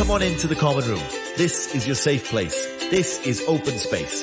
Come on into the common room. This is your safe place. This is open space.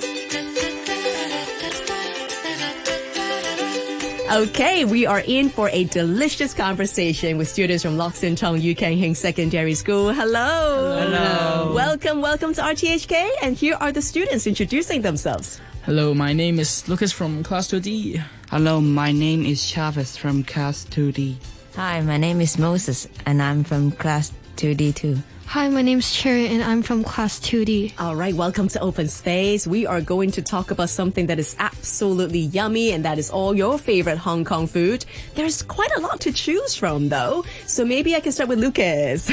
Okay, we are in for a delicious conversation with students from Lok Sin Tong Yu Kan Hing Secondary School. Hello. Hello. Welcome, welcome to RTHK. And here are the students introducing themselves. Hello, my name is Lucas from Class 2D. Hello, my name is Travis from Class 2D. Hi, my name is Moses and I'm from Class 2D2. Hi, my name's Cherry and I'm from Class 2D. All right, welcome to Open Space. We are going to talk about something that is absolutely yummy and that is all your favorite Hong Kong food. There's quite a lot to choose from though. So maybe I can start with Lucas.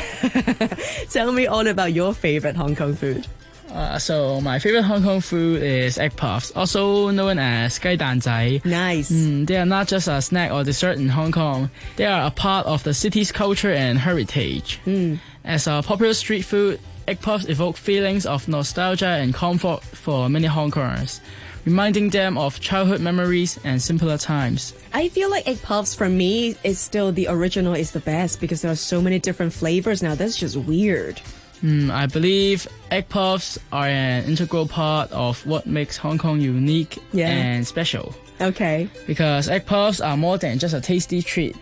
Tell me all about your favorite Hong Kong food. Uh, so my favorite Hong Kong food is egg puffs, also known as gai dan zai. Nice. Mm, they are not just a snack or dessert in Hong Kong. They are a part of the city's culture and heritage. Mm. As a popular street food, egg puffs evoke feelings of nostalgia and comfort for many Hong Kongers reminding them of childhood memories and simpler times. I feel like egg puffs for me is still the original is the best because there are so many different flavors now. That's just weird. Mm, I believe egg puffs are an integral part of what makes Hong Kong unique Yeah. and special. Okay. Because egg puffs are more than just a tasty treat.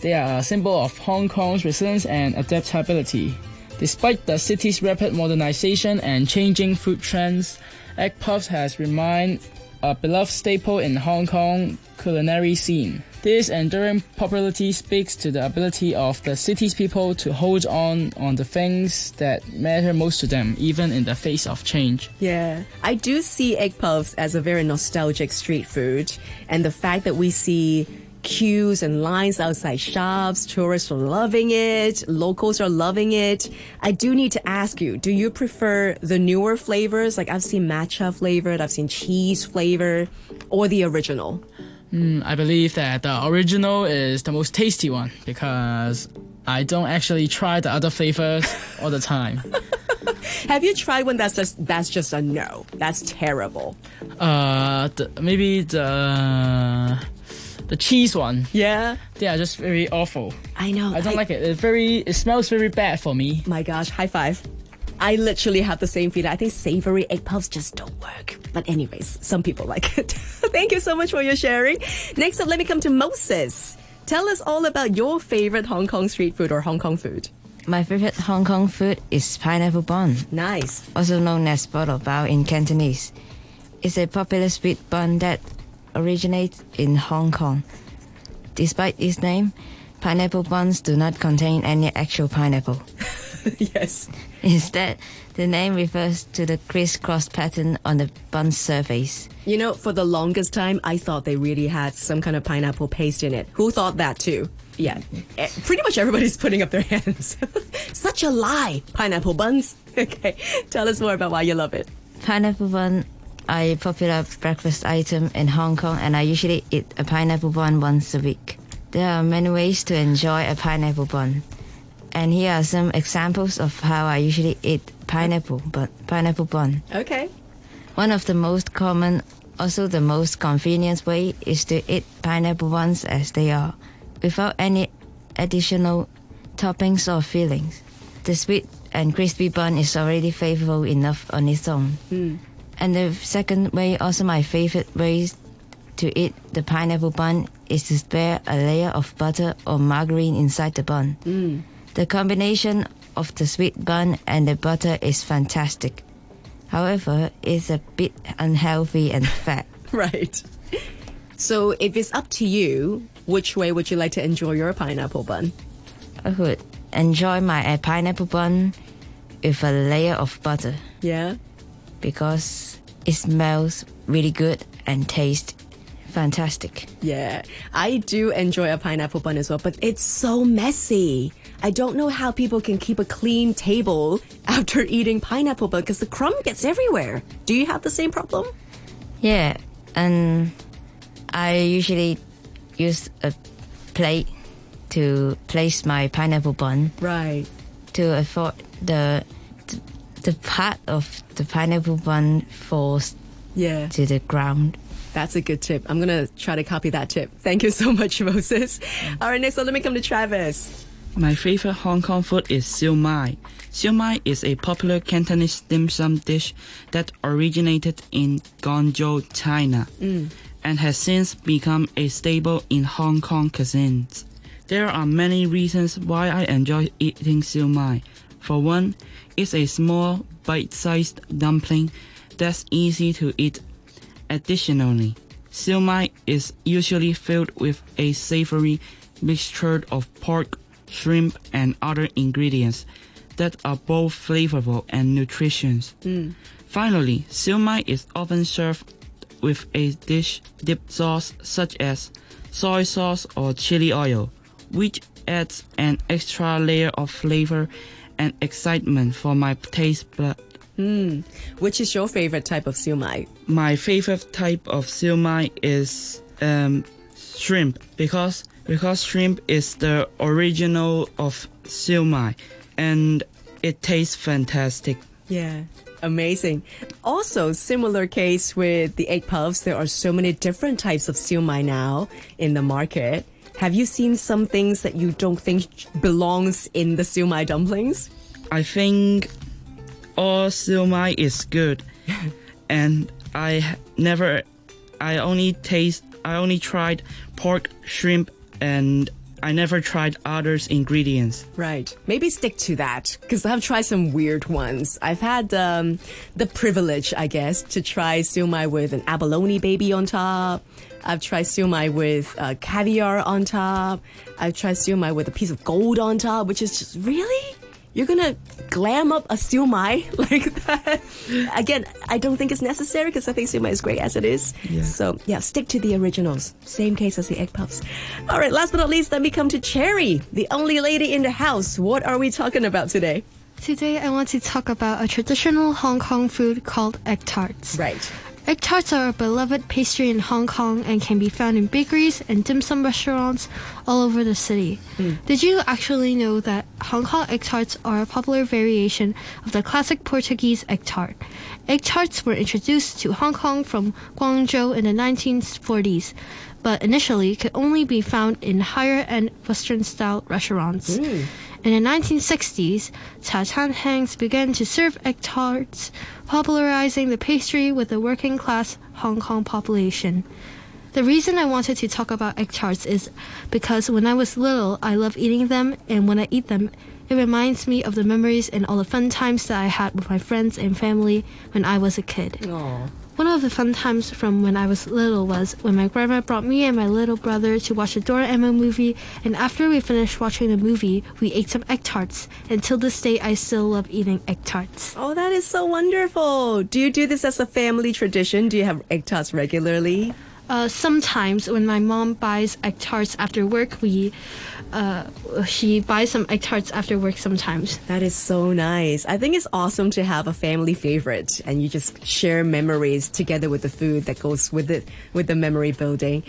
They are a symbol of Hong Kong's resilience and adaptability. Despite the city's rapid modernization and changing food trends, egg puffs has remained a beloved staple in Hong Kong culinary scene. This enduring popularity speaks to the ability of the city's people to hold on on the things that matter most to them, even in the face of change. Yeah. I do see egg puffs as a very nostalgic street food. And the fact that we see queues and lines outside shops, tourists are loving it, locals are loving it. I do need to ask you, do you prefer the newer flavors? Like I've seen matcha flavored, I've seen cheese flavor, or the original? Mm, I believe that the original is the most tasty one because I don't actually try the other flavors all the time. Have you tried one that's just that's just a no? That's terrible. Uh, the, maybe the the cheese one. Yeah. They are just very awful. I know. I don't like it. It very it smells very bad for me. My gosh, high five. I literally have the same feeling. I think savory egg puffs just don't work. But anyways, some people like it. Thank you so much for your sharing. Next up, let me come to Moses. Tell us all about your favorite Hong Kong street food or Hong Kong food. My favorite Hong Kong food is pineapple bun, Nice. also known as bo lo bao in Cantonese. It's a popular sweet bun that originates in Hong Kong. Despite its name, pineapple buns do not contain any actual pineapple. yes. Instead, the name refers to the crisscross pattern on the bun's surface. You know, for the longest time, I thought they really had some kind of pineapple paste in it. Who thought that too? Yeah. Eh, Pretty much everybody's putting up their hands. Such a lie. Pineapple buns. Okay. Tell us more about why you love it. Pineapple bun are a popular breakfast item in Hong Kong, and I usually eat a pineapple bun once a week. There are many ways to enjoy a pineapple bun, and here are some examples of how I usually eat pineapple but pineapple bun. Okay. One of the most common, also the most convenient way, is to eat pineapple buns as they are, without any additional toppings or fillings. The sweet and crispy bun is already flavorful enough on its own. Hmm. And the second way, also my favorite way to eat the pineapple bun, is to spare a layer of butter or margarine inside the bun. Hmm. The combination of the sweet bun and the butter is fantastic. However, it's a bit unhealthy and fat. Right. So if it's up to you, which way would you like to enjoy your pineapple bun? I would enjoy my pineapple bun with a layer of butter Yeah. because it smells really good and tastes fantastic. Yeah. I do enjoy a pineapple bun as well, but it's so messy. I don't know how people can keep a clean table after eating pineapple bun because the crumb gets everywhere. Do you have the same problem? Yeah, and I usually use a plate to place my pineapple bun Right. to avoid the the part of the pineapple bun falls Yeah. to the ground. That's a good tip. I'm going to try to copy that tip. Thank you so much, Moses. Mm. All right, next up, let me come to Travis. My favorite Hong Kong food is siu mai. Siu mai is a popular Cantonese dim sum dish that originated in Guangzhou, China, mm. and has since become a staple in Hong Kong cuisines. There are many reasons why I enjoy eating siu mai. For one, it's a small, bite-sized dumpling that's easy to eat. Additionally, siu mai is usually filled with a savory mixture of pork, shrimp, and other ingredients that are both flavorful and nutritious. Hmm. Finally, siu mai is often served with a dish dip sauce such as soy sauce or chili oil, which adds an extra layer of flavor and excitement for my taste bud. Which is your favorite type of siu mai? My favorite type of siu mai is um, shrimp because because shrimp is the original of siu mai and it tastes fantastic. Yeah. Amazing. Also, similar case with the egg puffs. There are so many different types of siu mai now in the market. Have you seen some things that you don't think belongs in the siu mai dumplings? I think all siu mai is good, and I never, I only taste, I only tried pork, shrimp, and I never tried others ingredients. Right. Maybe stick to that because I've tried some weird ones. I've had um, the privilege, I guess, to try siu mai with an abalone baby on top. I've tried siu mai with uh, caviar on top. I've tried siu mai with a piece of gold on top, which is just really. You're gonna glam up a siu mai like that? Again, I don't think it's necessary because I think siu mai is great as it is. So yeah, stick to the originals. Same case as the egg puffs. All right, last but not least, let me come to Cherry, the only lady in the house. What are we talking about today? Today I want to talk about a traditional Hong Kong food called egg tarts. Right. Egg tarts are a beloved pastry in Hong Kong and can be found in bakeries and dim sum restaurants all over the city. Hmm. Did you actually know that Hong Kong egg tarts are a popular variation of the classic Portuguese egg tart? Egg tarts were introduced to Hong Kong from Guangzhou in the 1940s, but initially could only be found in higher end Western style restaurants. Hmm. In the 1960s, Cha Chaan Tengs began to serve egg tarts, popularizing the pastry with the working class Hong Kong population. The reason I wanted to talk about egg tarts is because when I was little, I loved eating them, and when I eat them, it reminds me of the memories and all the fun times that I had with my friends and family when I was a kid. Aw. One of the fun times from when I was little was when my grandma brought me and my little brother to watch a Doraemon movie, and after we finished watching the movie, we ate some egg tarts. And till this day, I still love eating egg tarts. Oh, that is so wonderful. Do you do this as a family tradition? Do you have egg tarts regularly? Uh, sometimes when my mom buys egg tarts after work, we uh, she buys some egg tarts after work sometimes. That is so nice. I think it's awesome to have a family favorite and you just share memories together with the food that goes with it, with the memory building.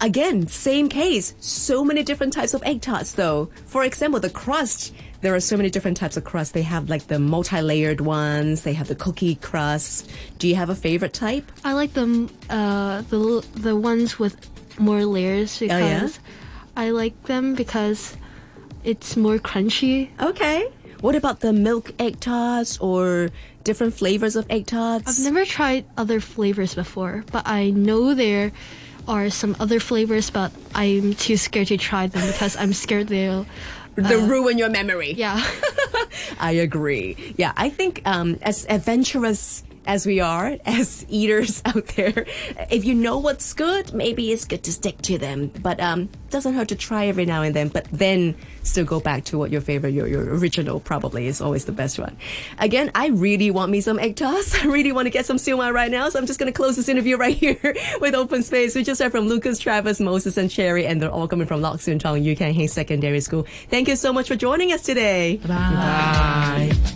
Again, same case. So many different types of egg tarts though. For example, the crust. There are so many different types of crust. They have like the multi-layered ones. They have the cookie crust. Do you have a favorite type? I like them uh, the the ones with more layers because yeah? I like them because it's more crunchy. Okay. What about the milk egg tarts or different flavors of egg tarts? I've never tried other flavors before, but I know there are some other flavors, but I'm too scared to try them because I'm scared they'll. They'll ruin your memory. Yeah. I agree. Yeah, I think um, as adventurous as we are, as eaters out there, if you know what's good, maybe it's good to stick to them. But um, doesn't hurt to try every now and then. But then still go back to what your favorite, your, your original probably is always the best one. Again, I really want me some egg toss. I really want to get some siu mai right now. So I'm just going to close this interview right here with Open Space. We just heard from Lucas, Travis, Moses, and Cherry, and they're all coming from Lok Sin Tong, Yu Kan Hing Secondary School. Thank you so much for joining us today. Bye. Bye.